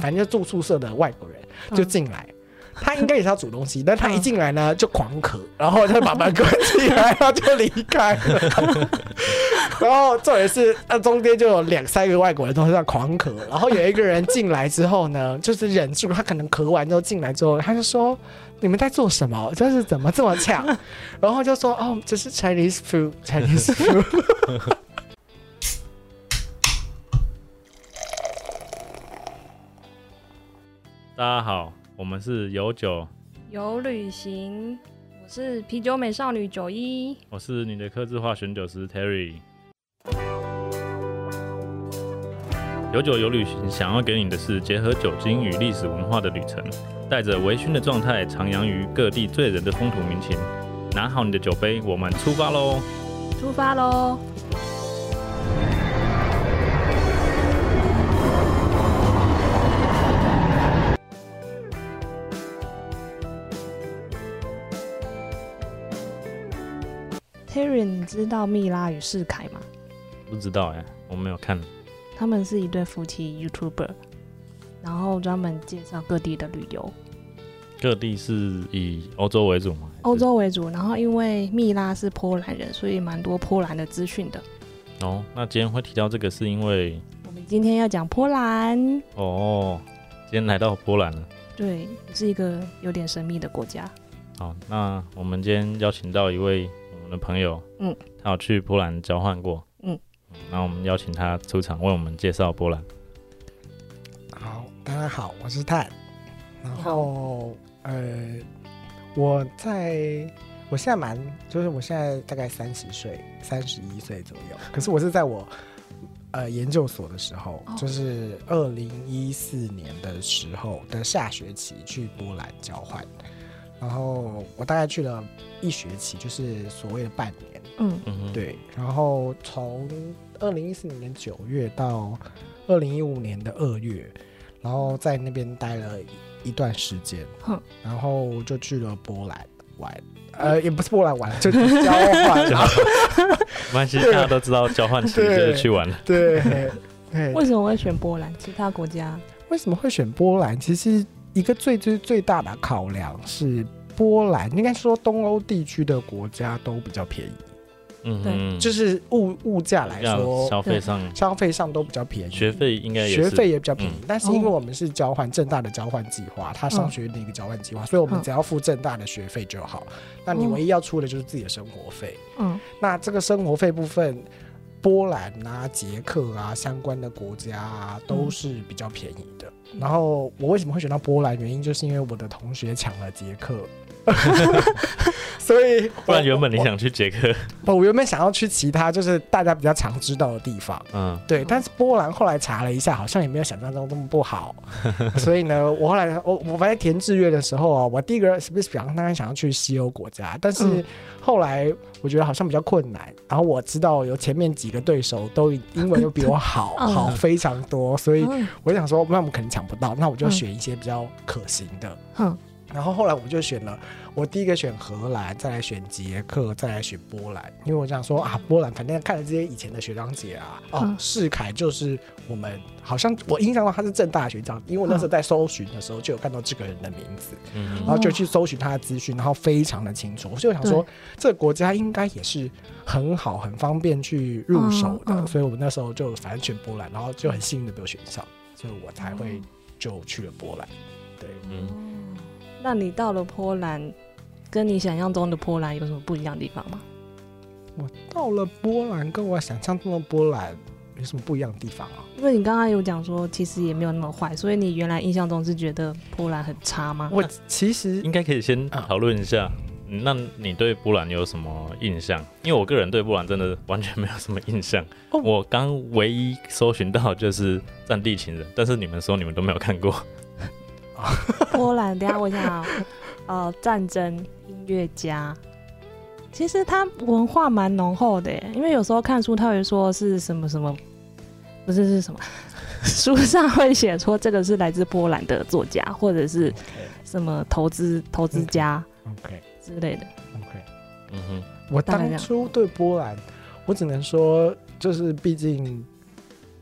反正就住宿舍的外国人就进来。他应该也是要煮东西，但他一进来呢就狂咳，然后就把门关起来，然后就离开了。然后重点是，那中间就有两三个外国人都在狂咳，然后有一个人进来之后呢，就是忍住，他可能咳完之后进来之后，他就说：“你们在做什么？就是怎么这么呛？” 然后就说：“哦，这是 Chinese food，Chinese food。”大家好。我们是有酒有旅行，我是啤酒美少女九一，我是你的刻字化选酒师 Terry。有酒有旅行，想要给你的是结合酒精与历史文化的旅程，带着微醺的状态，徜徉于各地醉人的风土民情。拿好你的酒杯，我们出发喽！出发喽！Terry，你知道蜜拉与世凯吗？不知道哎，我没有看。他们是一对夫妻 YouTuber，然后专门介绍各地的旅游。各地是以欧洲为主吗？欧洲为主，然后因为蜜拉是波兰人，所以蛮多波兰的资讯的。哦，那今天会提到这个是因为我们今天要讲波兰。哦，今天来到波兰了。对，是一个有点神秘的国家。好，那我们今天邀请到一位。的朋友，嗯，他有去波兰交换过，嗯，然后我们邀请他出场为我们介绍波兰。好，大家好，我是泰，然后呃，我在，我现在蛮，就是我现在大概三十岁，三十一岁左右，可是我是在我呃研究所的时候，就是二零一四年的时候的下学期去波兰交换。然后我大概去了一学期，就是所谓的半年。嗯嗯，对。然后从二零一四年的九月到二零一五年的二月，然后在那边待了一段时间。哼。然后就去了波兰玩，呃，也不是波兰玩，就是交换。没关系，大家都知道交换其实就是去玩了。对。为什么会选波兰？其他国家为什么会选波兰？其实。一个最最最大的考量是，波兰应该说东欧地区的国家都比较便宜，嗯，对，就是物物价来说，消费上。消费上都比较便宜，学费应该学费也比较便宜。但是因为我们是交换正大的交换计划，他上学的一个交换计划，所以我们只要付正大的学费就好。那你唯一要出的就是自己的生活费。嗯，那这个生活费部分。波兰啊、捷克啊相关的国家啊都是比较便宜的。然后我为什么会选到波兰？原因就是因为我的同学抢了捷克。所以，不然原本你想去捷克？不，我原本想要去其他，就是大家比较常知道的地方。嗯，对。但是波兰后来查了一下，好像也没有想象中这么不好。所以呢，我后来我我在填志愿的时候啊，我第一个是不是想当然想要去西欧国家？但是后来我觉得好像比较困难。然后我知道有前面几个对手都英文又比我好好非常多，所以我想说，那我们肯定抢不到，那我就选一些比较可行的。嗯。然后后来我们就选了，我第一个选荷兰，再来选捷克，再来选波兰，因为我想说啊，波兰反正看了这些以前的学长姐啊，哦，世凯就是我们好像我印象中他是正大学长，因为我那时候在搜寻的时候就有看到这个人的名字，嗯然后就去搜寻他的资讯，然后非常的清楚，所以我想说这个国家应该也是很好很方便去入手的，所以我们那时候就反正选波兰，然后就很幸运的被我选上，所以我才会就去了波兰，对，嗯。那你到了波兰，跟你想象中的波兰有什么不一样的地方吗？我到了波兰，跟我想象中的波兰有什么不一样的地方啊？因为你刚刚有讲说，其实也没有那么坏，所以你原来印象中是觉得波兰很差吗？我其实应该可以先讨论一下，那你对波兰有什么印象？因为我个人对波兰真的完全没有什么印象。我刚唯一搜寻到就是《战地情人》，但是你们说你们都没有看过。波兰，等下问一下啊，呃，战争音乐家，其实他文化蛮浓厚的，因为有时候看书他会说是什么什么，不是是什么，书上会写说这个是来自波兰的作家，或者是什么投资投资家，OK。之类的，OK，嗯哼，我当初对波兰，我只能说就是毕竟，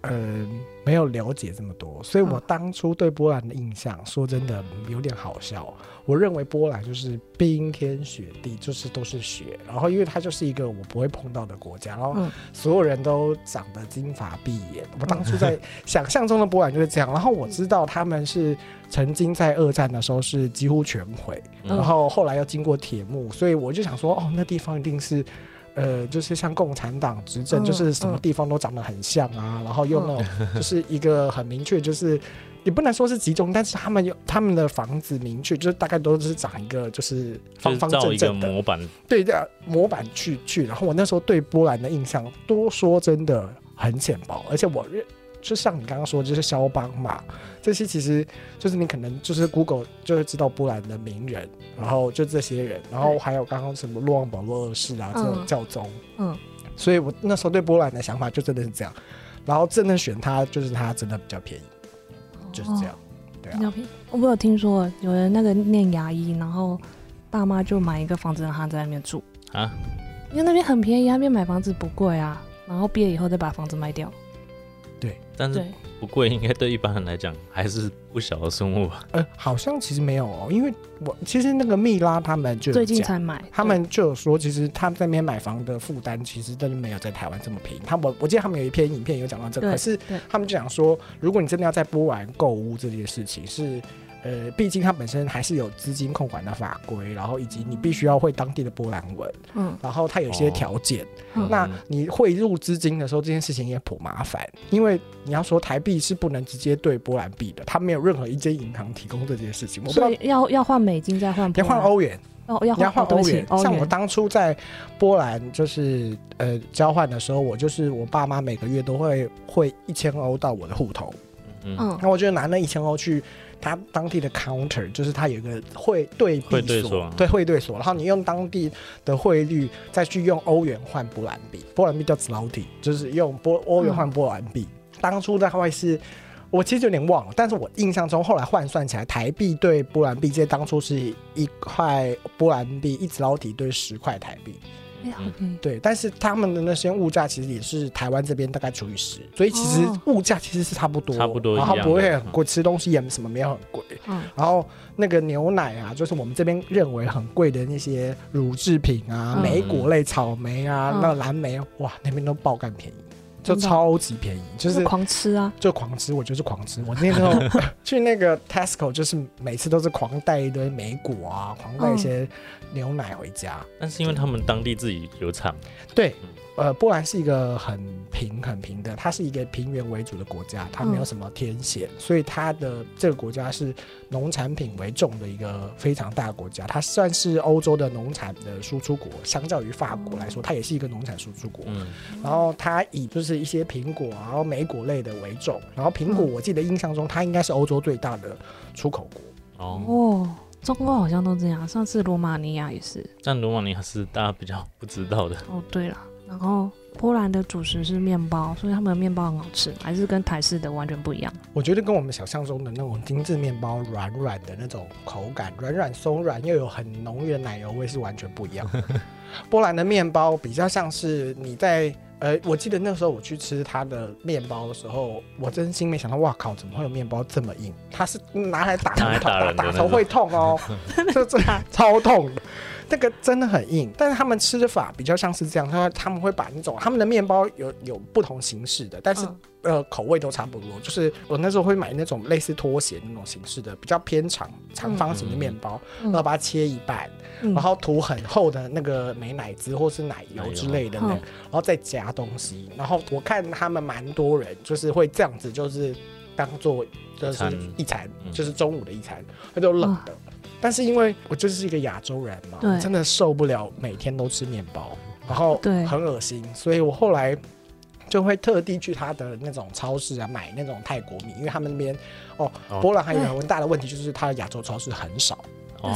呃。没有了解这么多，所以我当初对波兰的印象，说真的有点好笑。我认为波兰就是冰天雪地，就是都是雪，然后因为它就是一个我不会碰到的国家，然后所有人都长得金发碧眼。我当初在想象中的波兰就是这样，然后我知道他们是曾经在二战的时候是几乎全毁，然后后来又经过铁幕，所以我就想说，哦，那地方一定是。呃，就是像共产党执政，就是什么地方都长得很像啊，然后又那种就是一个很明确，就是也不能说是集中，但是他们有他们的房子明确，就是大概都是长一个就是方方正正的模板，对的模板去去。然后我那时候对波兰的印象，多说真的很浅薄，而且我认。就像你刚刚说，就是肖邦嘛，这些其实就是你可能就是 Google 就会知道波兰的名人，然后就这些人，然后还有刚刚什么洛旺保罗二世啊这种教宗，嗯，所以我那时候对波兰的想法就真的是这样，然后真的选他就是他真的比较便宜，就是这样，对啊。我有听说有人那个念牙医，然后爸妈就买一个房子让他在那边住。啊，因为那边很便宜，那边买房子不贵啊，然后毕业以后再把房子卖掉。对，但是不贵，应该对一般人来讲还是不小的数目吧？呃，好像其实没有哦，因为我其实那个蜜拉他们就最近才买，他们就有说，其实他们在那边买房的负担其实真的没有在台湾这么便宜。他我我记得他们有一篇影片有讲到这个，可是他们就讲说，如果你真的要在波兰购物这件事情是。呃，毕竟它本身还是有资金控管的法规，然后以及你必须要会当地的波兰文，嗯，然后它有些条件，那你汇入资金的时候，这件事情也颇麻烦，因为你要说台币是不能直接对波兰币的，它没有任何一间银行提供这件事情，我所以要要换美金再换，要换欧元。哦，要换欧元。像我当初在波兰就是呃交换的时候，我就是我爸妈每个月都会汇一千欧到我的户头，嗯，那我就拿那一千欧去。他当地的 counter 就是他有一个汇兑币所，对汇兑所，然后你用当地的汇率再去用欧元换波兰币，波兰币叫 zloty，就是用波欧元换波兰币。当初大概是，我其实有点忘了，但是我印象中后来换算起来，台币对波兰币，这当初是一块波兰币一 zloty 对十块台币。对，但是他们的那些物价其实也是台湾这边大概除以十，所以其实物价其实是差不多，差不多，然后不会很贵，吃东西也什么没有很贵。嗯，然后那个牛奶啊，就是我们这边认为很贵的那些乳制品啊，莓果类，草莓啊，那蓝莓，哇，那边都爆干便宜。就超级便宜，就是狂吃啊，就狂吃，我就是狂吃。我那时候 去那个 Tesco，就是每次都是狂带一堆莓果啊，狂带一些牛奶回家。但是因为他们当地自己有厂，对。呃，波兰是一个很平很平的，它是一个平原为主的国家，它没有什么天险，所以它的这个国家是农产品为重的一个非常大国家，它算是欧洲的农产的输出国，相较于法国来说，它也是一个农产输出国。嗯，然后它以就是一些苹果，然后莓果类的为重，然后苹果我记得印象中它应该是欧洲最大的出口国。哦，中国好像都这样，上次罗马尼亚也是，但罗马尼亚是大家比较不知道的。哦，对了。然后波兰的主食是面包，所以他们的面包很好吃，还是跟台式的完全不一样。我觉得跟我们想象中的那种精致面包软软的那种口感，软软松软又有很浓郁的奶油味是完全不一样。波兰的面包比较像是你在呃，我记得那时候我去吃它的面包的时候，我真心没想到，哇靠，怎么会有面包这么硬？它是拿来打 打打打头会痛哦，这这超痛的。这个真的很硬，但是他们吃法比较像是这样，他他们会把那种他们的面包有有不同形式的，但是呃口味都差不多。就是我那时候会买那种类似拖鞋那种形式的，比较偏长长方形的面包，然后把它切一半，然后涂很厚的那个美奶滋或是奶油之类的，然后再夹东西。然后我看他们蛮多人就是会这样子，就是当做就是一餐，就是中午的一餐，它就冷的。但是因为我就是一个亚洲人嘛，真的受不了每天都吃面包，然后很恶心，所以我后来就会特地去他的那种超市啊买那种泰国米，因为他们那边哦，波兰还有很大的问题就是它的亚洲超市很少，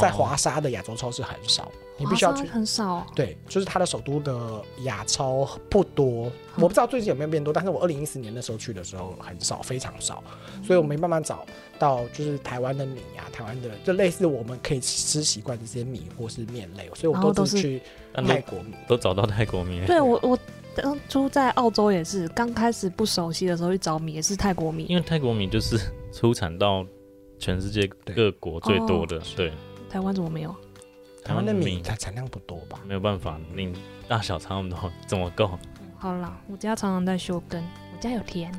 在华沙的亚洲超市很少。你必须要去很少，对，就是它的首都的亚超不多，我不知道最近有没有变多，但是我二零一四年的时候去的时候很少，非常少，所以我没办法找到就是台湾的米啊，台湾的就类似我们可以吃习惯这些米或是面类，所以我都是去泰国米，都找到泰国米。对我我当初在澳洲也是刚开始不熟悉的时候去找米，也是泰国米，因为泰国米就是 出产到全世界各国最多的。对，台湾怎么没有？台湾的米它产量不多吧？没有办法，你大小差不多，怎么够？好了，我家常常在修根，我家有田。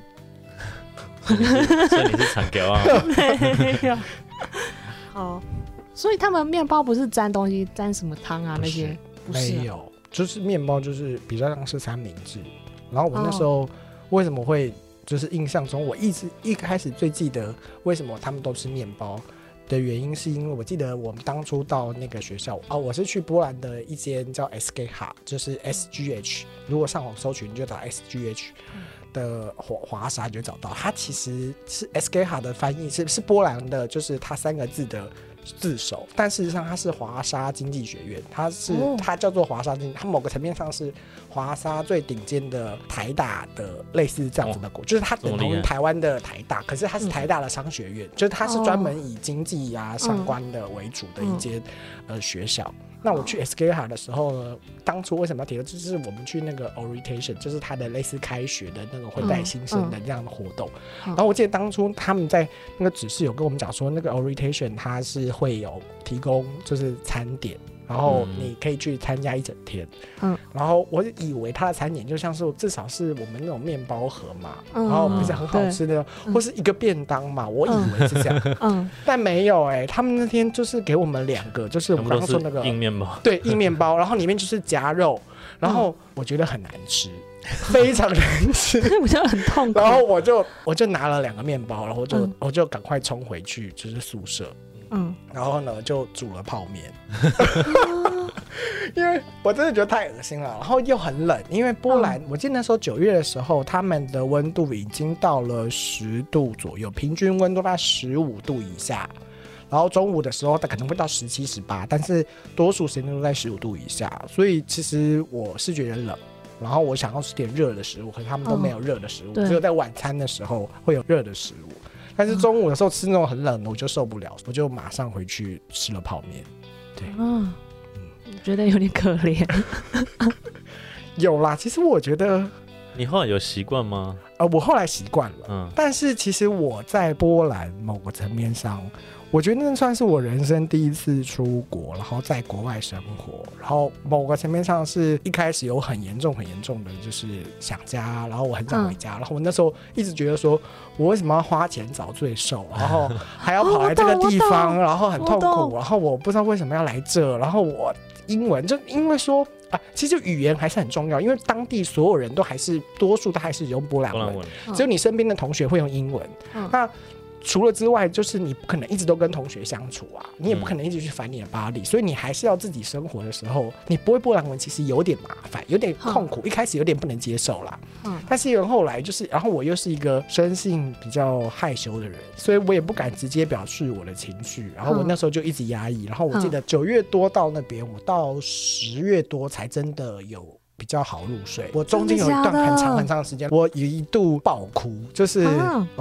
所以你是产条啊？没有。好，所以他们面包不是沾东西，沾什么汤啊那些？没有，就是面包，就是比较像是三明治。然后我那时候为什么会就是印象中，我一直一开始最记得为什么他们都吃面包的原因，是因为我记得我们当初到那个学校啊，我是去波兰的一间叫 SKH，，就是 S G H，如果上网搜寻就打 S G H。的华华沙就找到，它其实是 S K 哈的翻译是是波兰的，就是它三个字的字首，但事实上它是华沙经济学院，它是它叫做华沙经，它某个层面上是华沙最顶尖的台大的类似这样子的国，就是它等同于台湾的台大，可是它是台大的商学院，就是它是专门以经济啊相关的为主的一间呃学校。那我去 S K 哈的时候呢，当初为什么要提到？就是我们去那个 orientation，就是他的类似开学的那种会带新生的这样的活动。然后我记得当初他们在那个指示有跟我们讲说，那个 orientation 它是会有提供就是餐点。然后你可以去参加一整天，嗯，然后我以为它的餐点就像是至少是我们那种面包盒嘛，然后不是很好吃的，或是一个便当嘛，我以为是这样，嗯，但没有哎，他们那天就是给我们两个，就是我们刚刚说那个硬面包，对，硬面包，然后里面就是夹肉，然后我觉得很难吃，非常难吃，我觉得很痛苦，然后我就我就拿了两个面包，然后就我就赶快冲回去就是宿舍。嗯，然后呢，就煮了泡面，因为我真的觉得太恶心了，然后又很冷，因为波兰，我记得那时候九月的时候，他们的温度已经到了十度左右，平均温度在十五度以下，然后中午的时候它可能会到十七、十八，但是多数时间都在十五度以下，所以其实我是觉得冷，然后我想要吃点热的食物，可是他们都没有热的食物，只有在晚餐的时候会有热的食物。但是中午的时候吃那种很冷的，我就受不了，我就马上回去吃了泡面。对，嗯，觉得有点可怜。有啦，其实我觉得你后来有习惯吗？呃，我后来习惯了。嗯，但是其实我在波兰某个层面上。我觉得那算是我人生第一次出国，然后在国外生活，然后某个层面上是一开始有很严重、很严重的，就是想家，然后我很想回家，然后我那时候一直觉得说，我为什么要花钱找罪受，然后 还要跑来这个地方，然后很痛苦，然后我不知道为什么要来这，然后我英文就因为说啊，其实语言还是很重要，因为当地所有人都还是多数都还是用波兰文，只有你身边的同学会用英文，那。除了之外，就是你不可能一直都跟同学相处啊，你也不可能一直去烦你的巴黎，所以你还是要自己生活的时候，你不会波兰文，其实有点麻烦，有点痛苦，一开始有点不能接受啦。嗯，但是后来就是，然后我又是一个生性比较害羞的人，所以我也不敢直接表示我的情绪，然后我那时候就一直压抑，然后我记得九月多到那边，我到十月多才真的有。比较好入睡。我中间有一段很长很长的时间，我一度爆哭，就是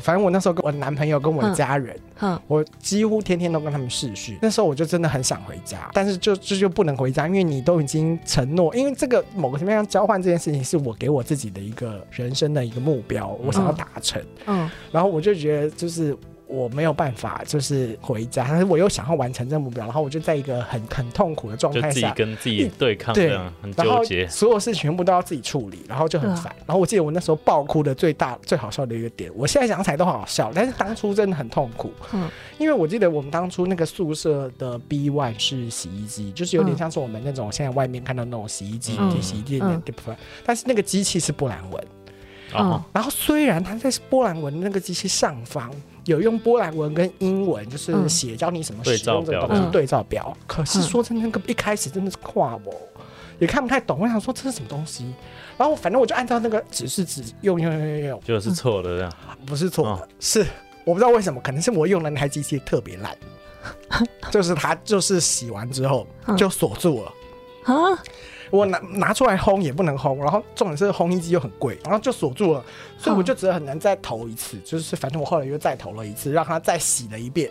反正我那时候跟我男朋友跟我的家人，我几乎天天都跟他们视讯。那时候我就真的很想回家，但是就就就不能回家，因为你都已经承诺，因为这个某个什么样交换这件事情是我给我自己的一个人生的一个目标，我想要达成。嗯，然后我就觉得就是。我没有办法，就是回家，但是我又想要完成这个目标，然后我就在一个很很痛苦的状态下，跟自己对抗，对，很纠结，所有事全部都要自己处理，然后就很烦。然后我记得我那时候爆哭的最大、最好笑的一个点，我现在想起来都好笑，但是当初真的很痛苦。嗯，因为我记得我们当初那个宿舍的 B one 是洗衣机，就是有点像是我们那种现在外面看到那种洗衣机、洗衣机的部分，但是那个机器是波兰文。哦，然后虽然它在波兰文那个机器上方。有用波兰文跟英文，就是写教你什么使用这个东西对照表。可是说真的，那个一开始真的是跨我，也看不太懂。我想说这是什么东西，然后反正我就按照那个指示纸用用用用用，就是错的这样，不是错的，是我不知道为什么，可能是我用的那台机器特别烂，就是它就是洗完之后就锁住了啊。我拿拿出来烘也不能烘，然后重点是烘衣机又很贵，然后就锁住了，所以我就只能很难再投一次，就是反正我后来又再投了一次，让它再洗了一遍，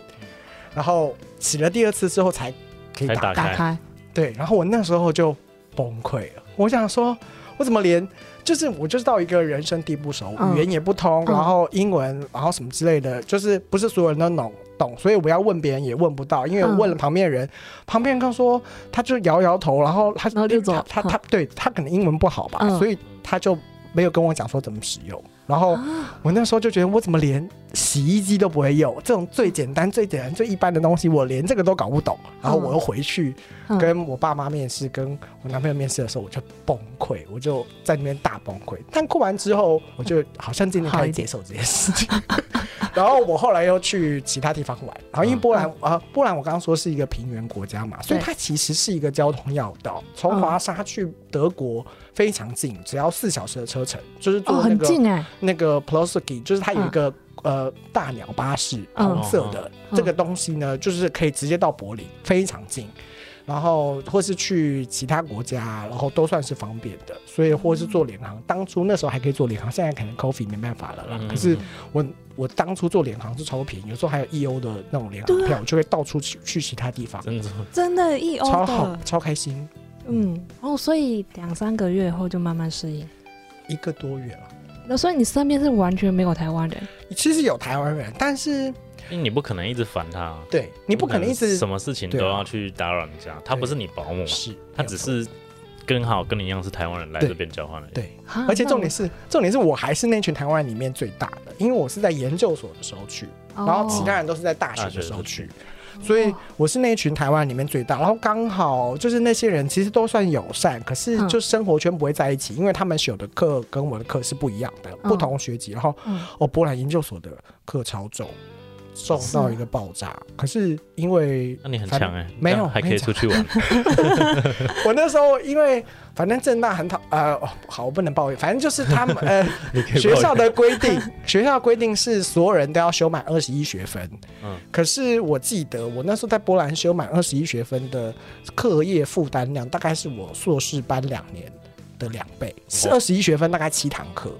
然后洗了第二次之后才可以打开。对，然后我那时候就崩溃了，我想说。我怎么连就是我就是到一个人生地不熟，语言也不通，然后英文，然后什么之类的，就是不是所有人都懂懂，所以我要问别人也问不到，因为问了旁边人，旁边人刚说他就摇摇头，然后他他他他对他可能英文不好吧，所以他就没有跟我讲说怎么使用。然后我那时候就觉得，我怎么连洗衣机都不会用？这种最简单、最简单、最一般的东西，我连这个都搞不懂。然后我又回去跟我爸妈面试，跟我男朋友面试的时候，我就崩溃，我就在那边大崩溃。但哭完之后，我就好像渐渐可以接受这件事情。然后我后来又去其他地方玩，然后因为波兰啊，波兰我刚刚说是一个平原国家嘛，所以它其实是一个交通要道，从华沙去德国非常近，只要四小时的车程，就是坐那个那个 p l o s k y 就是它有一个呃大鸟巴士，红色的这个东西呢，就是可以直接到柏林，非常近。然后或是去其他国家，然后都算是方便的，所以或是做联航，当初那时候还可以做联航，现在可能 Coffee 没办法了啦。可是我我当初做联航是超便宜，有时候还有 E O 的那种联航票，就会到处去去其他地方。真的真的 E O 超好，超开心。嗯。哦，所以两三个月后就慢慢适应，一个多月了。那所以你身边是完全没有台湾人？其实有台湾人，但是。因为你不可能一直烦他，对你不可能一直什么事情都要去打扰人家，他不是你保姆，是，他只是跟好跟你一样是台湾人来这边交换的，对，而且重点是重点是我还是那群台湾人里面最大的，因为我是在研究所的时候去，然后其他人都是在大学的时候去，所以我是那群台湾里面最大，然后刚好就是那些人其实都算友善，可是就生活圈不会在一起，因为他们修的课跟我的课是不一样的，不同学籍，然后哦，波兰研究所的课超重。重到一个爆炸，可是因为那你很强哎，没有还可以出去玩。我那时候因为反正正大很讨呃好，我不能抱怨，反正就是他们呃 学校的规定，学校规定是所有人都要修满二十一学分。嗯，可是我记得我那时候在波兰修满二十一学分的课业负担量，大概是我硕士班两年的两倍，是二十一学分，大概七堂课。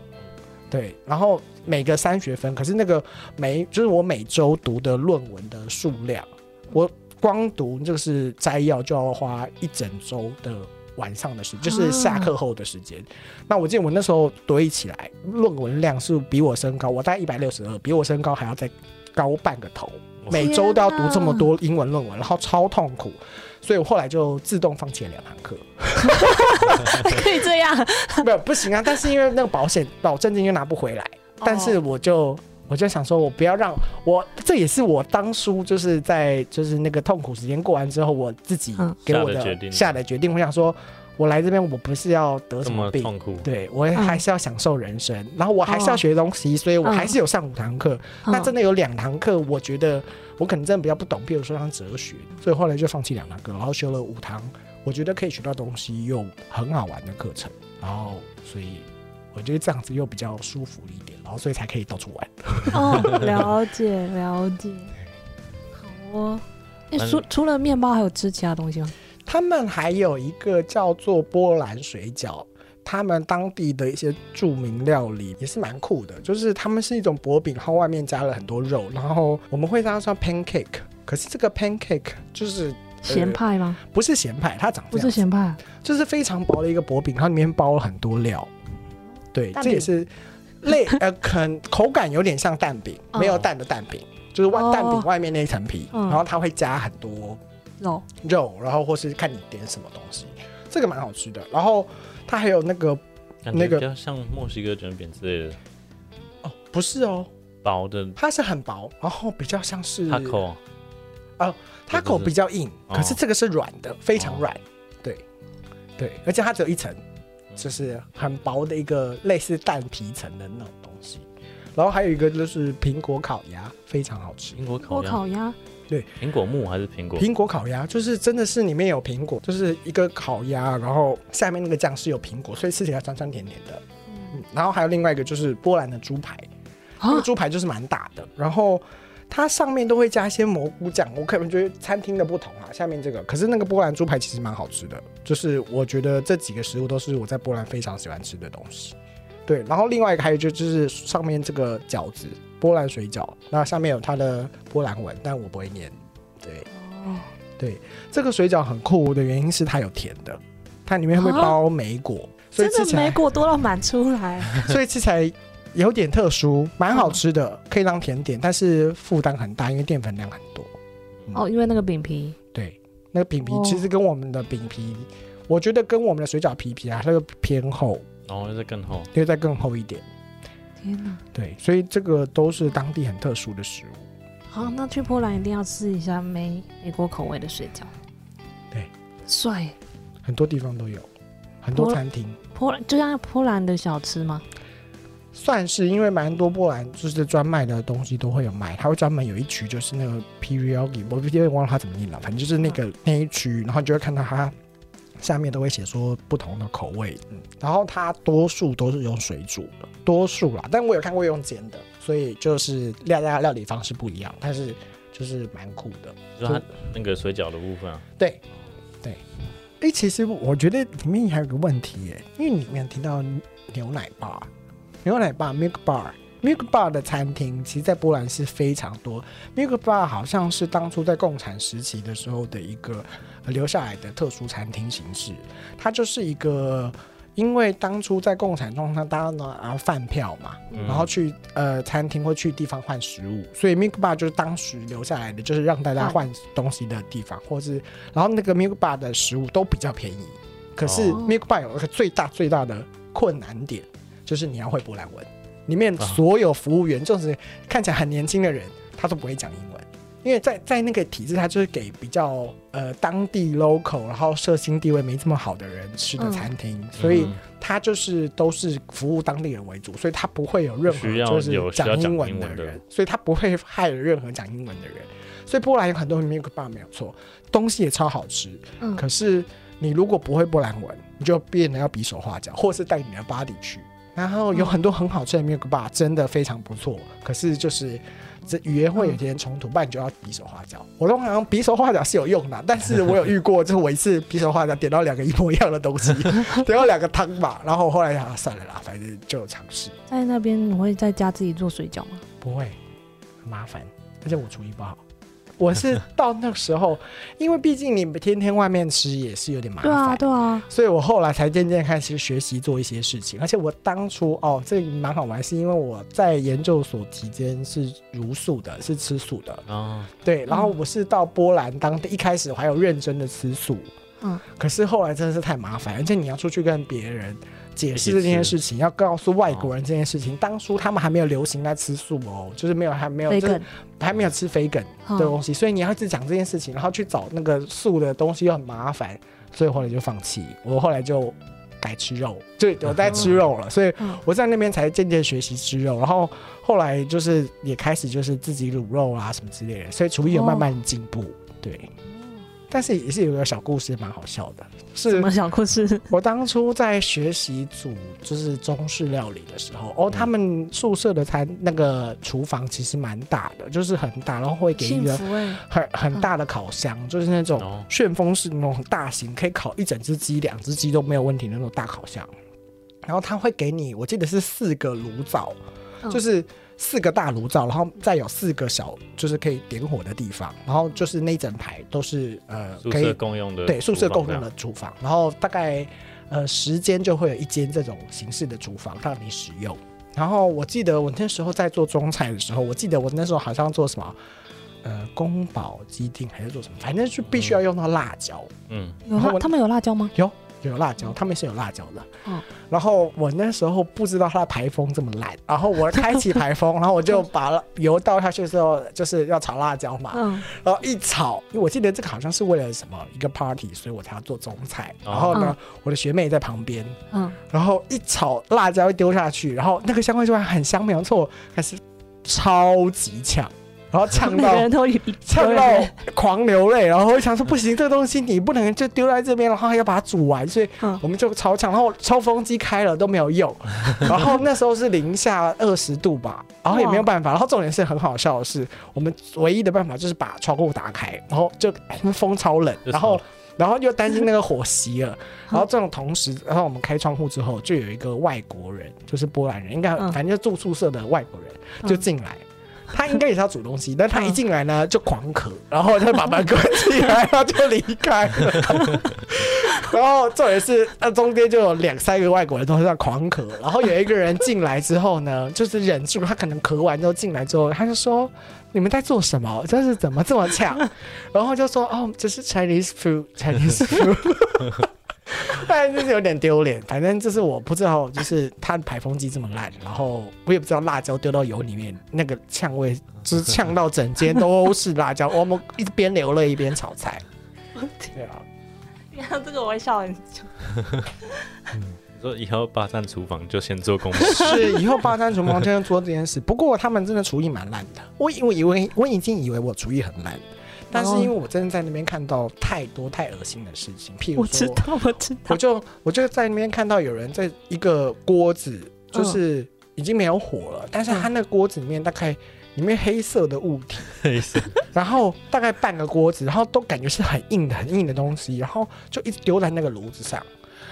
对，然后每个三学分，可是那个每就是我每周读的论文的数量，我光读就是摘要就要花一整周的晚上的时间，就是下课后的时间。那我记得我那时候堆起来论文量是比我身高，我大概一百六十二，比我身高还要再高半个头，每周都要读这么多英文论文，然后超痛苦。所以我后来就自动放弃了两堂课，可以这样？没有不行啊！但是因为那个保险保证金又拿不回来，但是我就我就想说，我不要让我这也是我当初就是在就是那个痛苦时间过完之后，我自己给我的下的决定。我想说，我来这边我不是要得什么病，痛苦，对我还是要享受人生，然后我还是要学东西，所以我还是有上五堂课。那真的有两堂课，我觉得。我可能真的比较不懂，比如说像哲学，所以后来就放弃两堂课，然后修了五堂，我觉得可以学到东西又很好玩的课程，然后所以我觉得这样子又比较舒服一点，然后所以才可以到处玩。哦，了解了解。好哦，那除除了面包，还有吃其他东西吗？他们还有一个叫做波兰水饺。他们当地的一些著名料理也是蛮酷的，就是他们是一种薄饼，然后外面加了很多肉，然后我们会叫它 pancake。可是这个 pancake 就是咸派吗？不是咸派，它长不是咸派，就是非常薄的一个薄饼，它里面包了很多料。对，这也是类 呃，可口感有点像蛋饼，没有蛋的蛋饼，就是外蛋饼外面那一层皮，然后它会加很多肉。肉，然后或是看你点什么东西，这个蛮好吃的。然后。它还有那个那个比较像墨西哥卷饼之类的。哦，不是哦，薄的，它是很薄，然后比较像是它口哦，它口比较硬，可是这个是软的，非常软，对对，而且它只有一层，就是很薄的一个类似蛋皮层的那种东西，然后还有一个就是苹果烤鸭，非常好吃，苹果烤鸭。对，苹果木还是苹果？苹果烤鸭就是真的是里面有苹果，就是一个烤鸭，然后下面那个酱是有苹果，所以吃起来酸酸甜甜的。嗯，然后还有另外一个就是波兰的猪排，那个猪排就是蛮大的，然后它上面都会加一些蘑菇酱。我可能觉得餐厅的不同啊，下面这个，可是那个波兰猪排其实蛮好吃的，就是我觉得这几个食物都是我在波兰非常喜欢吃的东西。对，然后另外一个还有就就是上面这个饺子。波兰水饺，那上面有它的波兰文，但我不会念。对，哦，对，这个水饺很酷的原因是它有甜的，它里面会包梅果，所以吃起来梅果多到满出来，所以吃起来有点特殊，蛮好吃的，可以当甜点，但是负担很大，因为淀粉量很多。哦，因为那个饼皮，对，那个饼皮其实跟我们的饼皮，我觉得跟我们的水饺皮皮啊，那个偏厚，哦，那更厚，因为再更厚一点。天哪！对，所以这个都是当地很特殊的食物。好，那去波兰一定要吃一下美美国口味的水饺。对，帅，很多地方都有，很多餐厅。波兰就像波兰的小吃吗？算是，因为蛮多波兰就是专卖的东西都会有卖，他会专门有一区就是那个 p r i o g i 我有点忘了他怎么念了，反正就是那个那一区，然后就会看到它下面都会写说不同的口味，嗯，然后它多数都是用水煮的，多数啦，但我有看过用煎的，所以就是料料料理方式不一样，但是就是蛮酷的，就它那个水饺的部分啊，对对，哎，其实我觉得里面还有个问题耶，因为里面提到牛奶吧。牛奶 bar milk bar milk bar 的餐厅，其实，在波兰是非常多。milk bar 好像是当初在共产时期的时候的一个留下来的特殊餐厅形式。它就是一个，因为当初在共产状态，大家拿饭票嘛，然后去呃餐厅或去地方换食物，所以 milk bar 就是当时留下来的，就是让大家换东西的地方，或是然后那个 milk bar 的食物都比较便宜。可是 milk bar 有一个最大最大的困难点。就是你要会波兰文，里面所有服务员，就是看起来很年轻的人，他都不会讲英文，因为在在那个体制，他就是给比较呃当地 local，然后社经地位没这么好的人吃的餐厅，所以他就是都是服务当地人为主，所以他不会有任何就是讲英文的人，所以他不会害了任何讲英文的人。所以波兰有很多 milk bar 没有错，东西也超好吃，可是你如果不会波兰文，你就变得要比手画脚，或是带你的 body 去。然后有很多很好吃的 milk bar，真的非常不错。可是就是这语言会有点冲突，不然你就要比手画脚。我通常比手画脚是有用的，但是我有遇过，就是我一次比手画脚点到两个一模一样的东西，点到两个汤吧。然后后来想算了啦，反正就尝试。在那边你会在家自己做水饺吗？不会，很麻烦，而且我厨艺不好。我是到那个时候，因为毕竟你天天外面吃也是有点麻烦，对啊，对啊，所以我后来才渐渐开始学习做一些事情。而且我当初哦，这蛮好玩，是因为我在研究所期间是茹素的，是吃素的哦，对，然后我是到波兰当地一开始我还有认真的吃素，嗯，可是后来真的是太麻烦，而且你要出去跟别人。解释这件事情，要告诉外国人这件事情。当初他们还没有流行在吃素哦，就是没有还没有就是还没有吃肥梗的东西，所以你要一直讲这件事情，然后去找那个素的东西又很麻烦，所以后来就放弃。我后来就改吃肉，就我在吃肉了，所以我在那边才渐渐学习吃肉，然后后来就是也开始就是自己卤肉啊什么之类的，所以厨艺有慢慢进步，对。但是也是有个小故事，蛮好笑的。是什么小故事？我当初在学习煮就是中式料理的时候，哦，他们宿舍的餐那个厨房其实蛮大的，就是很大，然后会给一个很很大的烤箱，就是那种旋风式那种大型，可以烤一整只鸡、两只鸡都没有问题的那种大烤箱。然后他会给你，我记得是四个炉灶，就是。四个大炉灶，然后再有四个小，就是可以点火的地方，然后就是那整排都是呃，可以共用的，对，宿舍共用的厨房，然后大概呃时间就会有一间这种形式的厨房让你使用。然后我记得我那时候在做中菜的时候，我记得我那时候好像做什么，呃，宫保鸡丁还是做什么，反正就必须要用到辣椒。嗯，有他们有辣椒吗？有。有辣椒，他们是有辣椒的。嗯，然后我那时候不知道它的排风这么烂，然后我开启排风，然后我就把油倒下去的时候，就是要炒辣椒嘛。嗯，然后一炒，因为我记得这个好像是为了什么一个 party，所以我才要做中菜。然后呢，我的学妹在旁边。嗯，然后一炒辣椒一丢下去，然后那个香味就会很香，没有错，还是超级呛。然后 呛到，呛到狂流泪，然后我想说不行，这个东西你不能就丢在这边，然后还要把它煮完，所以我们就超强，然后抽风机开了都没有用，然后那时候是零下二十度吧，然后也没有办法，然后重点是很好笑的是，我们唯一的办法就是把窗户打开，然后就风超冷，然后 然后又担心那个火熄了，然后这种同时，然后我们开窗户之后，就有一个外国人，就是波兰人，应该反正就住宿舍的外国人就进来。他应该也是要煮东西，但他一进来呢就狂咳，然后就把门关起来，然后就离开了。然后这也是，那中间就有两三个外国人都在狂咳，然后有一个人进来之后呢，就是忍住，他可能咳完之后进来之后，他就说：“你们在做什么？这是怎么这么巧？”然后就说：“哦，这是 Chinese food，Chinese food。” 但就是有点丢脸，反正就是我不知道，就是它排风机这么烂，然后我也不知道辣椒丢到油里面那个呛味，就是呛到整间都是辣椒。我们一边流泪一边炒菜。对啊，你看这个我会笑很久。你说以后霸占厨房就先做功课，是以后霸占厨房就先做这件事。不过他们真的厨艺蛮烂的，我以我以为我已经以为我厨艺很烂。但是因为我真的在那边看到太多太恶心的事情，譬如说，我知道，我知道，我就我就在那边看到有人在一个锅子，就是已经没有火了，但是他那锅子里面大概里面黑色的物体，黑色，然后大概半个锅子，然后都感觉是很硬的很硬的东西，然后就一直丢在那个炉子上。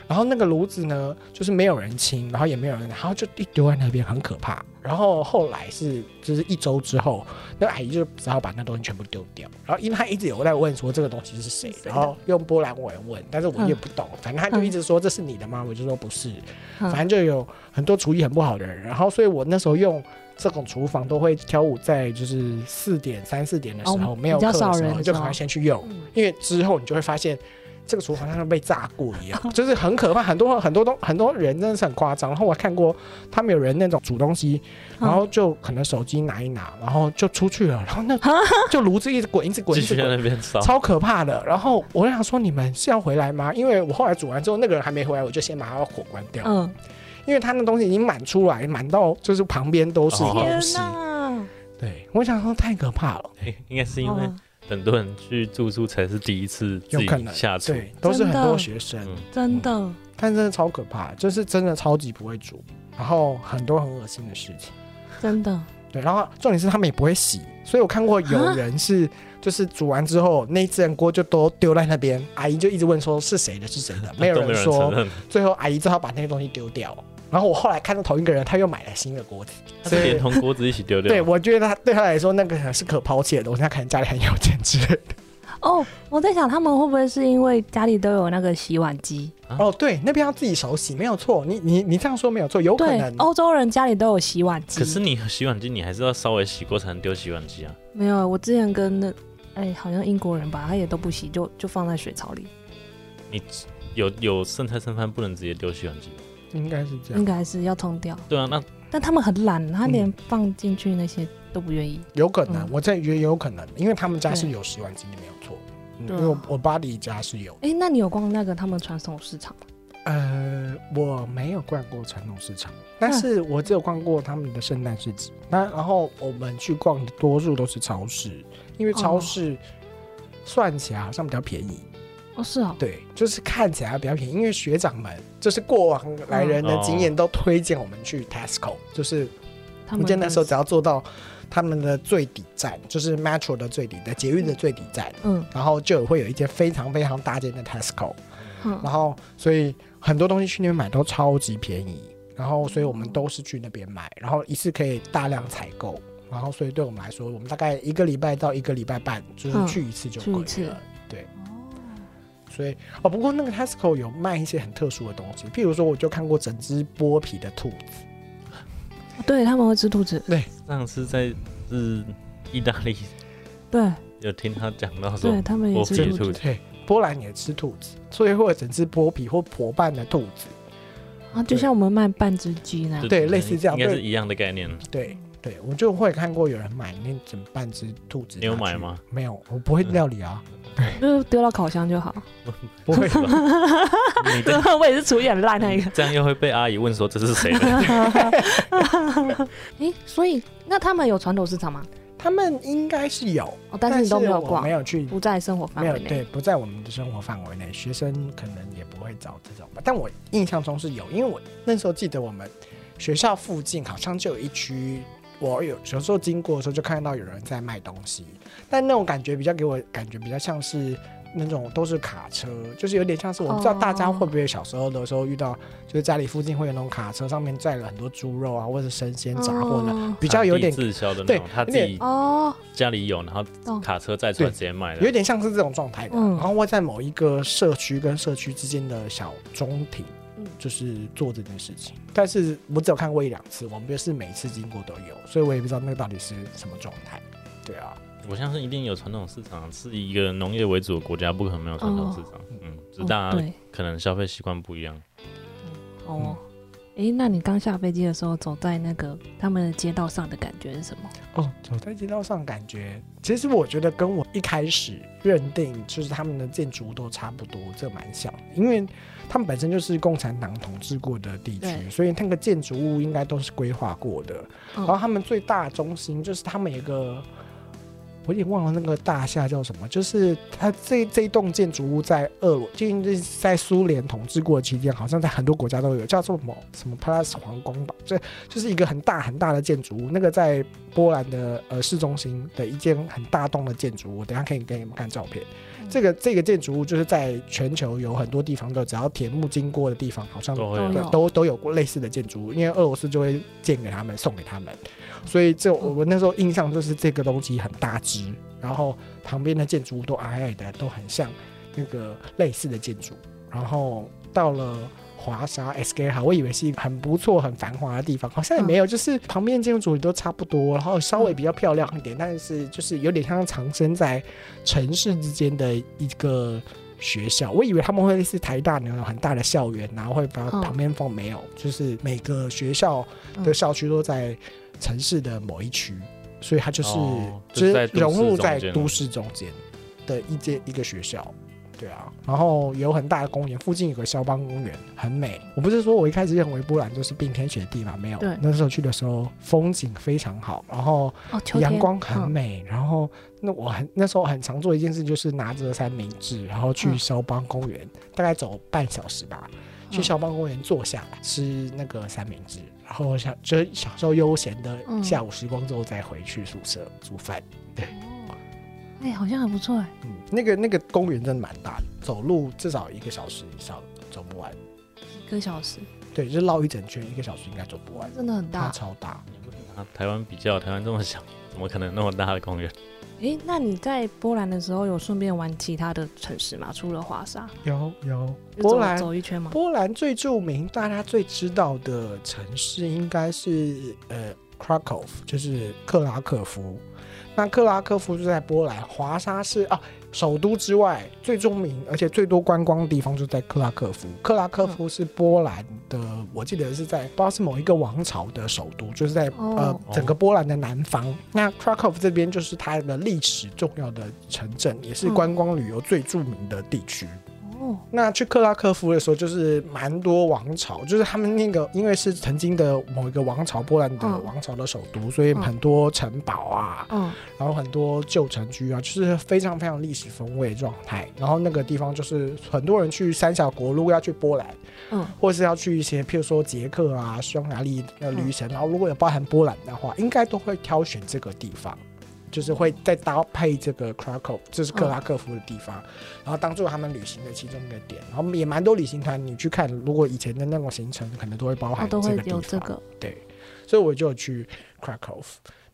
然后那个炉子呢，就是没有人清，然后也没有人，然后就一丢在那边，很可怕。然后后来是，就是一周之后，那阿姨就只好把那东西全部丢掉。然后因为她一直有在问说这个东西是谁，然后用波兰文问，但是我也不懂，反正她就一直说这是你的吗？我就说不是，反正就有很多厨艺很不好的人。然后所以我那时候用这种厨房都会挑我在就是四点三四点的时候没有课的时候，就赶快先去用，因为之后你就会发现。这个厨房像被炸过一样，就是很可怕。很多很多东很多人真的是很夸张。然后我看过他们有人那种煮东西，然后就可能手机拿一拿，然后就出去了。然后那就炉子一直滚，一直滚，一直在那边烧，超可怕的。然后我就想说，你们是要回来吗？因为我后来煮完之后，那个人还没回来，我就先把他火关掉。嗯，因为他那东西已经满出来，满到就是旁边都是东西。对，我想说太可怕了。应该是因为。很多人去住宿才是第一次自己下厨，对，都是很多学生，真的，但真的超可怕，就是真的超级不会煮，然后很多很恶心的事情，真的，对，然后重点是他们也不会洗，所以我看过有人是就是煮完之后那一只锅就都丢在那边，阿姨就一直问说是谁的，是谁的，没有人说，最后阿姨只好把那些东西丢掉。然后我后来看到同一个人，他又买了新的锅子，所以连同锅子一起丢掉。对，我觉得他对他来说那个是可抛弃的东西，他可能家里很有钱之类的。哦，我在想他们会不会是因为家里都有那个洗碗机？哦，对，那边要自己手洗，没有错。你你你这样说没有错，有可能欧洲人家里都有洗碗机。可是你洗碗机，你还是要稍微洗过才能丢洗碗机啊。没有，我之前跟那哎，好像英国人吧，他也都不洗，就就放在水槽里。你有有剩菜剩饭不能直接丢洗碗机。应该是这样，应该是要冲掉。对啊，那但他们很懒，他连放进去那些都不愿意。有可能，我在觉得有可能，因为他们家是有洗碗机的，没有错。因为我巴黎家是有。哎，那你有逛那个他们传统市场吗？呃，我没有逛过传统市场，但是我只有逛过他们的圣诞市集。那然后我们去逛的多数都是超市，因为超市算起来好像比较便宜。哦，是啊，对，就是看起来比较便宜，因为学长们就是过往来人的经验都推荐我们去 Tesco，就是他们那时候只要做到他们的最底站，就是 Metro 的最底的捷运的最底站，嗯，然后就会有一间非常非常大间的 Tesco，嗯，然后所以很多东西去那边买都超级便宜，然后所以我们都是去那边买，然后一次可以大量采购，然后所以对我们来说，我们大概一个礼拜到一个礼拜半就是去一次就可以了，对。所以哦，不过那个 Tesco 有卖一些很特殊的东西，譬如说，我就看过整只剥皮的兔子，对他们会吃兔子。对，上次在是意大利，对，有听他讲到说，对他们也吃兔子，对，波兰也吃兔子，所以会有整只剥皮或破半的兔子。啊，就像我们卖半只鸡那样，对，类似这样，应该是一样的概念。对。对，我就会看过有人买那整半只兔子。你有买吗？没有，我不会料理啊。对，就丢到烤箱就好。不会吧。我也是厨艺很烂那个。这样又会被阿姨问说这是谁的？哎，所以那他们有传统市场吗？他们应该是有，但是你都没有逛，没有去，不在生活范围内。对，不在我们的生活范围内，学生可能也不会找这种吧。但我印象中是有，因为我那时候记得我们学校附近好像就有一区。我有有时候经过的时候，就看到有人在卖东西，但那种感觉比较给我感觉比较像是那种都是卡车，就是有点像是我不知道大家会不会小时候的时候遇到，就是家里附近会有那种卡车，上面载了很多猪肉啊，或者生鲜杂货呢，比较有点滞销的那种，他自己哦。家里有，然后卡车载出来直接卖的，有点像是这种状态的。然后会在某一个社区跟社区之间的小中庭，就是做这件事情。但是我只有看过一两次，我们不是每次经过都有，所以我也不知道那个到底是什么状态。对啊。我相信一定有传统市场，是一个农业为主的国家，不可能没有传统市场。嗯，只是大家可能消费习惯不一样。哦，哎，那你刚下飞机的时候，走在那个他们的街道上的感觉是什么？哦，走在街道上感觉，其实我觉得跟我一开始认定就是他们的建筑都差不多，这蛮像，因为他们本身就是共产党统治过的地区，所以那个建筑物应该都是规划过的。然后他们最大中心就是他们一个。我也忘了那个大厦叫什么，就是它这这一栋建筑物在俄罗，就是在苏联统治过的期间，好像在很多国家都有，叫做什么什么 Plus 皇宫吧，这就是一个很大很大的建筑物。那个在波兰的呃市中心的一间很大栋的建筑物，等下可以给你们看照片。这个这个建筑物就是在全球有很多地方都，只要铁幕经过的地方，好像都都都有过类似的建筑物，因为俄罗斯就会建给他们，送给他们。所以这我那时候印象就是这个东西很大只，然后旁边的建筑物都矮矮的，都很像那个类似的建筑。然后到了华沙 SK 哈，我以为是一个很不错、很繁华的地方，好像也没有，就是旁边建筑也都差不多，然后稍微比较漂亮一点，但是就是有点像藏身在城市之间的一个学校。我以为他们会是台大那种很大的校园，然后会把旁边放，没有，就是每个学校的校区都在。城市的某一区，所以它就是就是融入在都市中间。的一间一个学校，对啊，然后有很大的公园，附近有个肖邦公园，很美。我不是说我一开始认为波兰就是冰天雪地嘛，没有，那时候去的时候风景非常好，然后阳光很美，然后那我很那时候很常做一件事，就是拿着三明治，然后去肖邦公园，大概走半小时吧，去肖邦公园坐下来吃那个三明治。然后想就是享受悠闲的下午时光之后再回去宿舍煮饭，对，哎，好像很不错哎。嗯，那个那个公园真的蛮大的，走路至少一个小时以上走不完。一个小时？对，就绕一整圈，一个小时应该走不完。真的很大，超大。台湾比较，台湾这么小，怎么可能那么大的公园？哎，那你在波兰的时候有顺便玩其他的城市吗？除了华沙？有有，波兰走一圈吗？波兰最著名、大家最知道的城市应该是呃，Krakow，就是克拉克夫。那克拉克夫就在波兰，华沙是啊。首都之外最著名而且最多观光的地方就在克拉科夫。克拉科夫是波兰的，我记得是在不知道是某一个王朝的首都，就是在呃整个波兰的南方。那克拉科夫这边就是它的历史重要的城镇，也是观光旅游最著名的地区。那去克拉科夫的时候，就是蛮多王朝，就是他们那个，因为是曾经的某一个王朝，波兰的王朝的首都，所以很多城堡啊，嗯，然后很多旧城区啊，就是非常非常历史风味状态。然后那个地方就是很多人去三小国，如果要去波兰，嗯，或是要去一些譬如说捷克啊、匈牙利的旅程，然后如果有包含波兰的话，应该都会挑选这个地方。就是会再搭配这个 Krakow，这是克拉克夫的地方，然后当做他们旅行的其中一个点，然后也蛮多旅行团，你去看，如果以前的那种行程，可能都会包含这个地方。对，所以我就去 Krakow。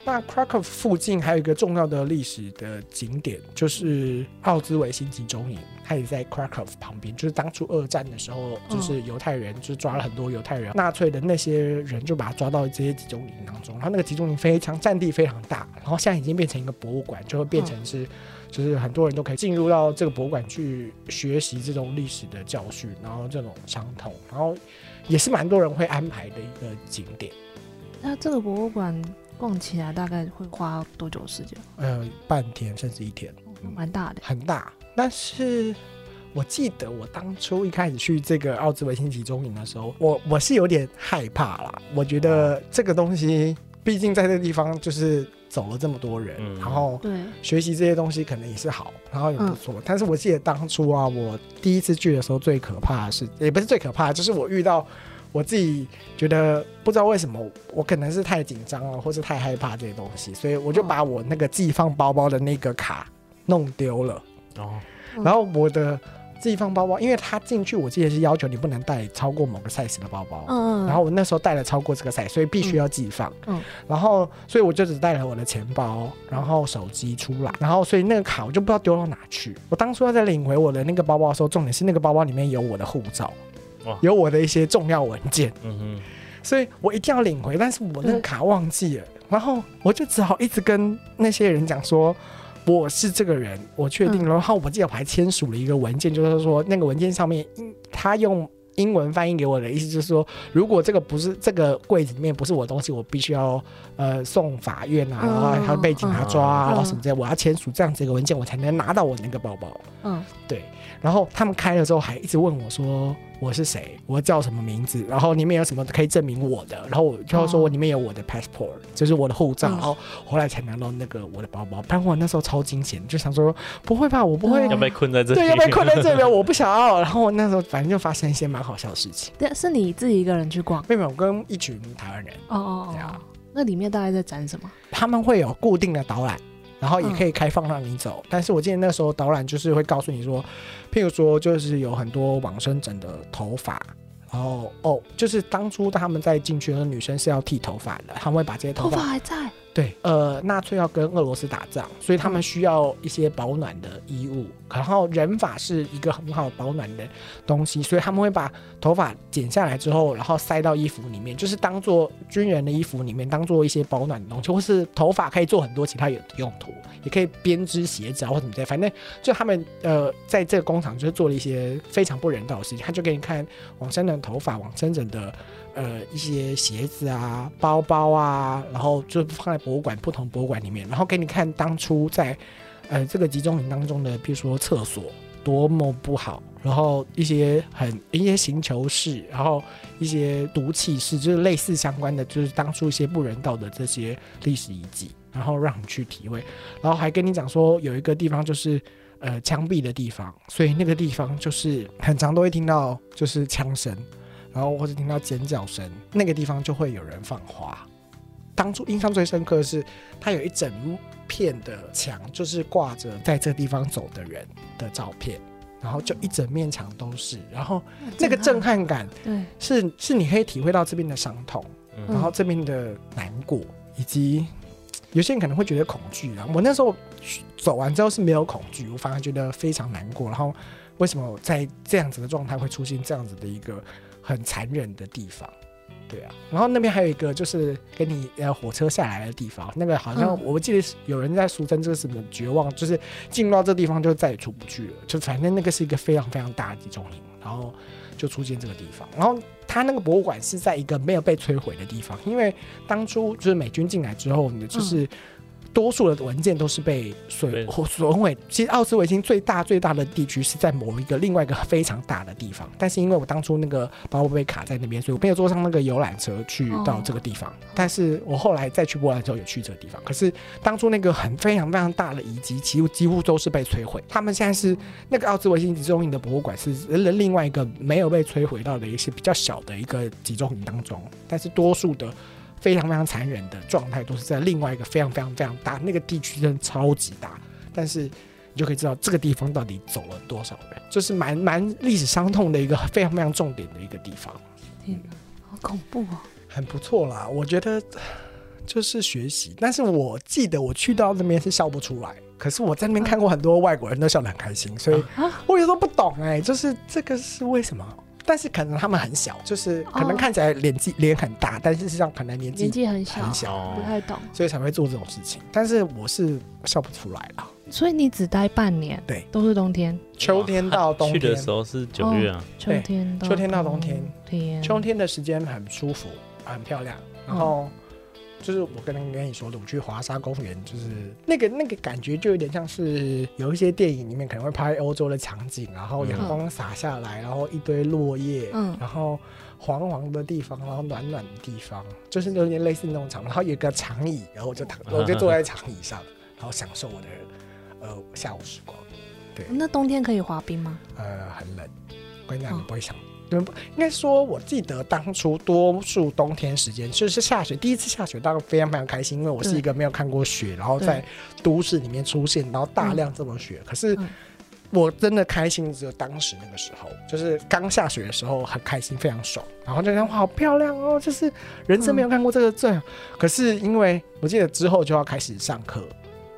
那 Krakow 附近还有一个重要的历史的景点，就是奥兹维辛集中营，它也在 Krakow 旁边。就是当初二战的时候，就是犹太人就抓了很多犹太人，纳粹的那些人就把他抓到这些集中营当中。他那个集中营非常占地非常大，然后现在已经变成一个博物馆，就会变成是，就是很多人都可以进入到这个博物馆去学习这种历史的教训，然后这种伤痛，然后也是蛮多人会安排的一个景点。那这个博物馆。逛起来大概会花多久时间？呃，半天甚至一天，蛮大的，很大。但是我记得我当初一开始去这个奥兹维辛集中营的时候，我我是有点害怕啦。我觉得这个东西，毕竟在这个地方就是走了这么多人，然后对学习这些东西可能也是好，然后也不错。但是我记得当初啊，我第一次去的时候，最可怕的是，也不是最可怕，就是我遇到。我自己觉得不知道为什么，我可能是太紧张了，或是太害怕这些东西，所以我就把我那个寄放包包的那个卡弄丢了。哦，然后我的。寄放包包，因为他进去，我记得是要求你不能带超过某个 size 的包包。嗯然后我那时候带了超过这个 size，所以必须要寄放。嗯。然后，所以我就只带了我的钱包，然后手机出来，然后所以那个卡我就不知道丢到哪去。我当初要在领回我的那个包包的时候，重点是那个包包里面有我的护照，有我的一些重要文件。嗯哼。所以我一定要领回，但是我那个卡忘记了，然后我就只好一直跟那些人讲说。我是这个人，我确定了。然后我记得我还签署了一个文件，就是说那个文件上面，他用英文翻译给我的意思就是说，如果这个不是这个柜子里面不是我东西，我必须要呃送法院啊，然后还要被警察抓啊，然后什么之类，我要签署这样子一个文件，我才能拿到我那个包包。嗯，对。然后他们开了之后，还一直问我说。我是谁？我叫什么名字？然后里面有什么可以证明我的？然后我就说我里面有我的 passport，就是我的护照。然后后来才拿到那个我的包包。但我那时候超惊险，就想说不会吧，我不会要被困在这里，对，要被困在这里，我不想要。然后我那时候反正就发生一些蛮好笑的事情。对，是你自己一个人去逛？没有，我跟一群台湾人。哦哦哦。那里面大概在展什么？他们会有固定的导览。然后也可以开放让你走，但是我记得那时候导览就是会告诉你说，譬如说就是有很多往生整的头发。然后哦，就是当初他们在进去的女生是要剃头发的，他们会把这些头发还在。对，呃，纳粹要跟俄罗斯打仗，所以他们需要一些保暖的衣物。然后人发是一个很好保暖的东西，所以他们会把头发剪下来之后，然后塞到衣服里面，就是当做军人的衣服里面当做一些保暖的东西，或是头发可以做很多其他有用途，也可以编织鞋子啊或怎么的。反正就他们呃在这个工厂就是做了一些非常不人道的事情，他就给你看往生的头发，往生人的。呃，一些鞋子啊、包包啊，然后就放在博物馆不同博物馆里面，然后给你看当初在呃这个集中营当中的，比如说厕所多么不好，然后一些很一些刑求室，然后一些毒气室，就是类似相关的，就是当初一些不人道的这些历史遗迹，然后让你去体会，然后还跟你讲说有一个地方就是呃枪毙的地方，所以那个地方就是很常都会听到就是枪声。然后或者听到尖叫声，那个地方就会有人放花。当初印象最深刻的是，它有一整片的墙，就是挂着在这地方走的人的照片，然后就一整面墙都是。然后那个震撼感，对，是是你可以体会到这边的伤痛，然后这边的难过，以及有些人可能会觉得恐惧啊。我那时候走完之后是没有恐惧，我反而觉得非常难过。然后为什么在这样子的状态会出现这样子的一个？很残忍的地方，对啊，然后那边还有一个就是给你呃火车下来的地方，那个好像我记得有人在俗称这个什么绝望，就是进入到这地方就再也出不去了，就反正那个是一个非常非常大的集中营，然后就出现这个地方，然后他那个博物馆是在一个没有被摧毁的地方，因为当初就是美军进来之后呢，就是。多数的文件都是被损损毁。其实奥斯维辛最大最大的地区是在某一个另外一个非常大的地方，但是因为我当初那个包包被卡在那边，所以我没有坐上那个游览车去到这个地方。但是我后来再去波兰之后有去这个地方。可是当初那个很非常非常大的遗迹，几乎几乎都是被摧毁。他们现在是那个奥斯维辛集中营的博物馆是另外一个没有被摧毁到的一些比较小的一个集中营当中，但是多数的。非常非常残忍的状态，都是在另外一个非常非常非常大那个地区，真的超级大。但是你就可以知道这个地方到底走了多少人，就是蛮蛮历史伤痛的一个非常非常重点的一个地方。天哪，好恐怖哦！很不错啦，我觉得就是学习。但是我记得我去到那边是笑不出来，可是我在那边看过很多外国人都笑得很开心，所以我有时候不懂哎，就是这个是为什么？但是可能他们很小，就是可能看起来年纪脸很大，但事实上可能年纪年纪很小，很小，不太懂，所以才会做这种事情。但是我是笑不出来了。所以你只待半年，对，都是冬天，秋天到冬天。去的时候是九月啊，秋天，秋天到冬天，天，秋天的时间很舒服，很漂亮，然后。就是我刚刚跟你说的，我去华沙公园，就是那个那个感觉，就有点像是有一些电影里面可能会拍欧洲的场景，然后阳光洒下来，然后一堆落叶，嗯，然后黄黄的地方，然后暖暖的地方，就是有点类似那种场，然后有个长椅，然后我就躺，我就坐在长椅上，然后享受我的呃下午时光。对，那冬天可以滑冰吗？呃，很冷，我跟你讲，你不会想。应该说，我记得当初多数冬天时间就是下雪，第一次下雪，当然非常非常开心，因为我是一个没有看过雪，然后在都市里面出现，然后大量这么雪。可是我真的开心只有当时那个时候，就是刚下雪的时候很开心，非常爽。然后就觉得好漂亮哦，就是人生没有看过这个最。可是因为我记得之后就要开始上课。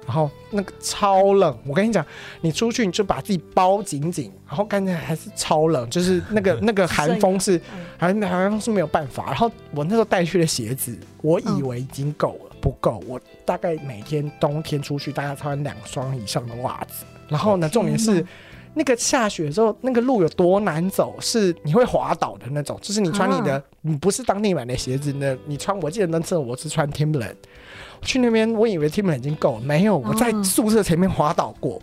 然后那个超冷，我跟你讲，你出去你就把自己包紧紧，然后刚才还是超冷，就是那个 那个寒风是，寒寒风是没有办法。然后我那时候带去的鞋子，我以为已经够了，不够。我大概每天冬天出去，大概穿两双以上的袜子。然后呢，重点是那个下雪之后，那个路有多难走，是你会滑倒的那种。就是你穿你的，你不是当地买的鞋子呢，你穿，我记得那次我是穿 Timberland。去那边，我以为 Timberland 已经够了，没有，我在宿舍前面滑倒过，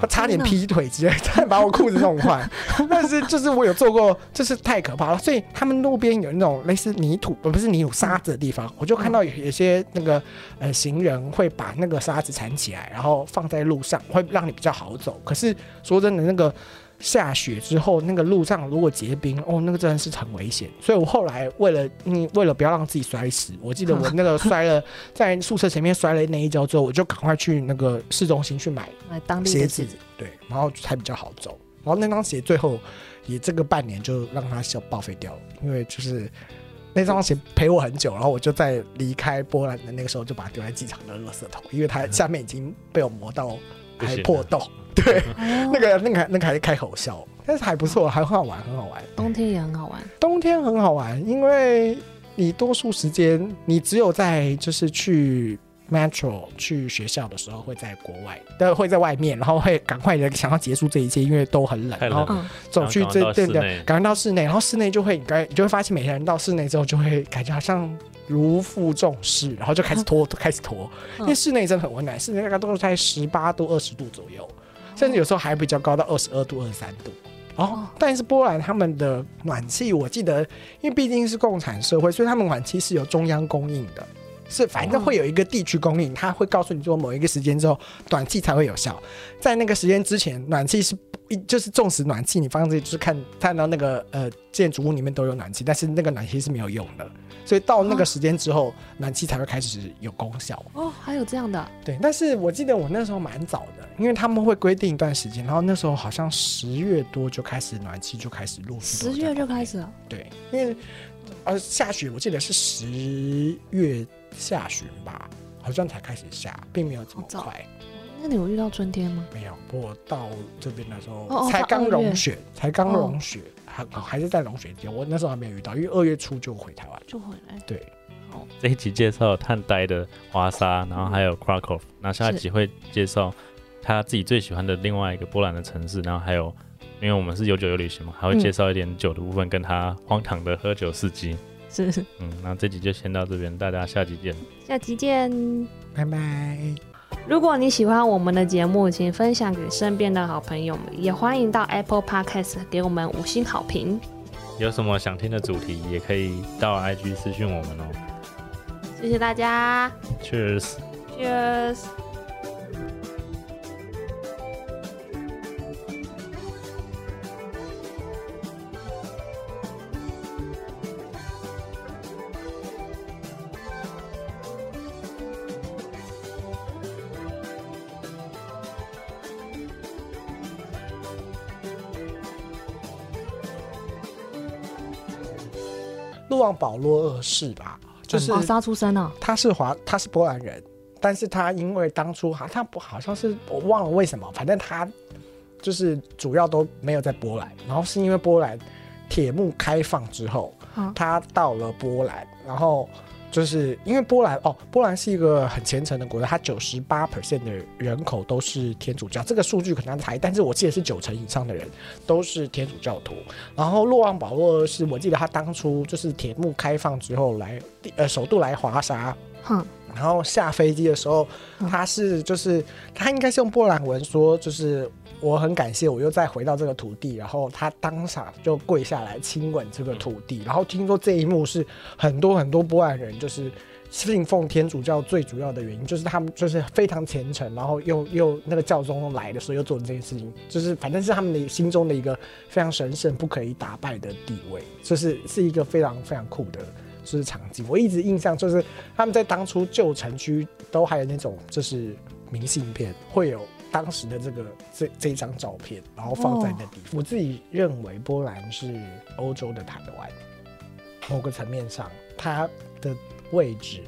他差点劈腿，直接差点把我裤子弄坏。但是就是我有做过，就是太可怕了。所以他们路边有那种类似泥土，不是泥土沙子的地方，我就看到有有些那个呃行人会把那个沙子铲起来，然后放在路上，会让你比较好走。可是说真的，那个。下雪之后，那个路上如果结冰，哦，那个真的是很危险。所以我后来为了，嗯，为了不要让自己摔死，我记得我那个摔了，在宿舍前面摔了那一跤之后，我就赶快去那个市中心去买买当地鞋子，对，然后才比较好走。然后那双鞋最后也这个半年就让它小报废掉了，因为就是那双鞋陪我很久，然后我就在离开波兰的那个时候就把它丢在机场的垃圾桶，因为它下面已经被我磨到还破洞。对，那个那个那个还是开口笑，但是还不错，还很好玩，很好玩。冬天也很好玩，冬天很好玩，因为你多数时间你只有在就是去 metro 去学校的时候会在国外，对，会在外面，然后会赶快的想要结束这一切，因为都很冷，然后走去这对对，赶快到室内，然后室内就会，该你就会发现每个人到室内之后就会感觉好像如负重事，然后就开始拖，开始脱，因为室内真的很温暖，室内大概都是在十八度、二十度左右。甚至有时候还比较高到二十二度、二十三度哦。但是波兰他们的暖气，我记得，因为毕竟是共产社会，所以他们暖气是由中央供应的，是反正会有一个地区供应，它会告诉你说某一个时间之后暖气才会有效，在那个时间之前暖气是。一就是重视暖气，你放这就是看看到那个呃建筑物里面都有暖气，但是那个暖气是没有用的，所以到那个时间之后，暖气才会开始有功效。哦，还有这样的？对，但是我记得我那时候蛮早的，因为他们会规定一段时间，然后那时候好像十月多就开始暖气就开始陆续。十月就开始了？对，因为呃下雪，我记得是十月下旬吧，好像才开始下，并没有这么快。那你有遇到春天吗？没有，我到这边的时候才刚融雪，才刚融雪，还还是在融雪间。我那时候还没有遇到，因为二月初就回台湾，就回来。对，好，这一集介绍探呆的华沙，然后还有 Krakow，那下一集会介绍他自己最喜欢的另外一个波兰的城市，然后还有，因为我们是有酒有旅行嘛，还会介绍一点酒的部分，跟他荒唐的喝酒事迹。是，嗯，那这集就先到这边，大家下集见。下集见，拜拜。如果你喜欢我们的节目，请分享给身边的好朋友们，也欢迎到 Apple Podcast 给我们五星好评。有什么想听的主题，也可以到 IG 私讯我们哦。谢谢大家，Cheers，Cheers。路旺保罗二世吧，就是华沙出生啊。他是华，他是波兰人，但是他因为当初好像不好像是我忘了为什么，反正他就是主要都没有在波兰，然后是因为波兰铁幕开放之后，他到了波兰，然后。就是因为波兰哦，波兰是一个很虔诚的国家，它九十八 percent 的人口都是天主教，这个数据可能才，但是我记得是九成以上的人都是天主教徒。然后洛旺保罗是我记得他当初就是铁幕开放之后来，呃，首度来华沙，哼，然后下飞机的时候，他是就是他应该是用波兰文说，就是。我很感谢，我又再回到这个土地，然后他当场就跪下来亲吻这个土地，然后听说这一幕是很多很多波兰人就是信奉天主教最主要的原因，就是他们就是非常虔诚，然后又又那个教宗来的时候又做这件事情，就是反正是他们的心中的一个非常神圣、不可以打败的地位，就是是一个非常非常酷的就是场景。我一直印象就是他们在当初旧城区都还有那种就是明信片会有。当时的这个这这张照片，然后放在那地方。我自己认为波兰是欧洲的台湾，某个层面上它的位置，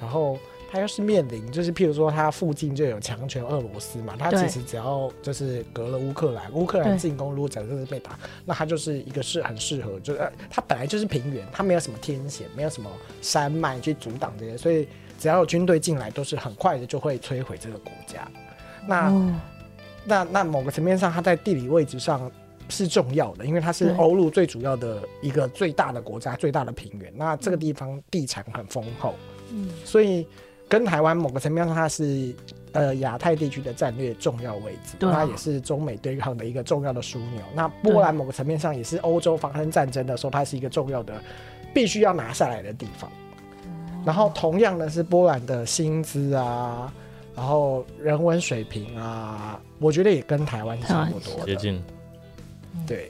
然后。它要是面临，就是譬如说，它附近就有强权俄罗斯嘛，它其实只要就是隔了乌克兰，乌克兰进攻如果假设是被打，那它就是一个是很适合，就是它本来就是平原，它没有什么天险，没有什么山脉去阻挡这些，所以只要有军队进来，都是很快的就会摧毁这个国家。那那那某个层面上，它在地理位置上是重要的，因为它是欧陆最主要的一个最大的国家，最大的平原。那这个地方地产很丰厚，嗯，所以。跟台湾某个层面上，它是呃亚太地区的战略重要位置，它也是中美对抗的一个重要的枢纽。那波兰某个层面上也是欧洲发生战争的时候，它是一个重要的必须要拿下来的地方。然后同样的是波兰的薪资啊，然后人文水平啊，我觉得也跟台湾差不多接近。对，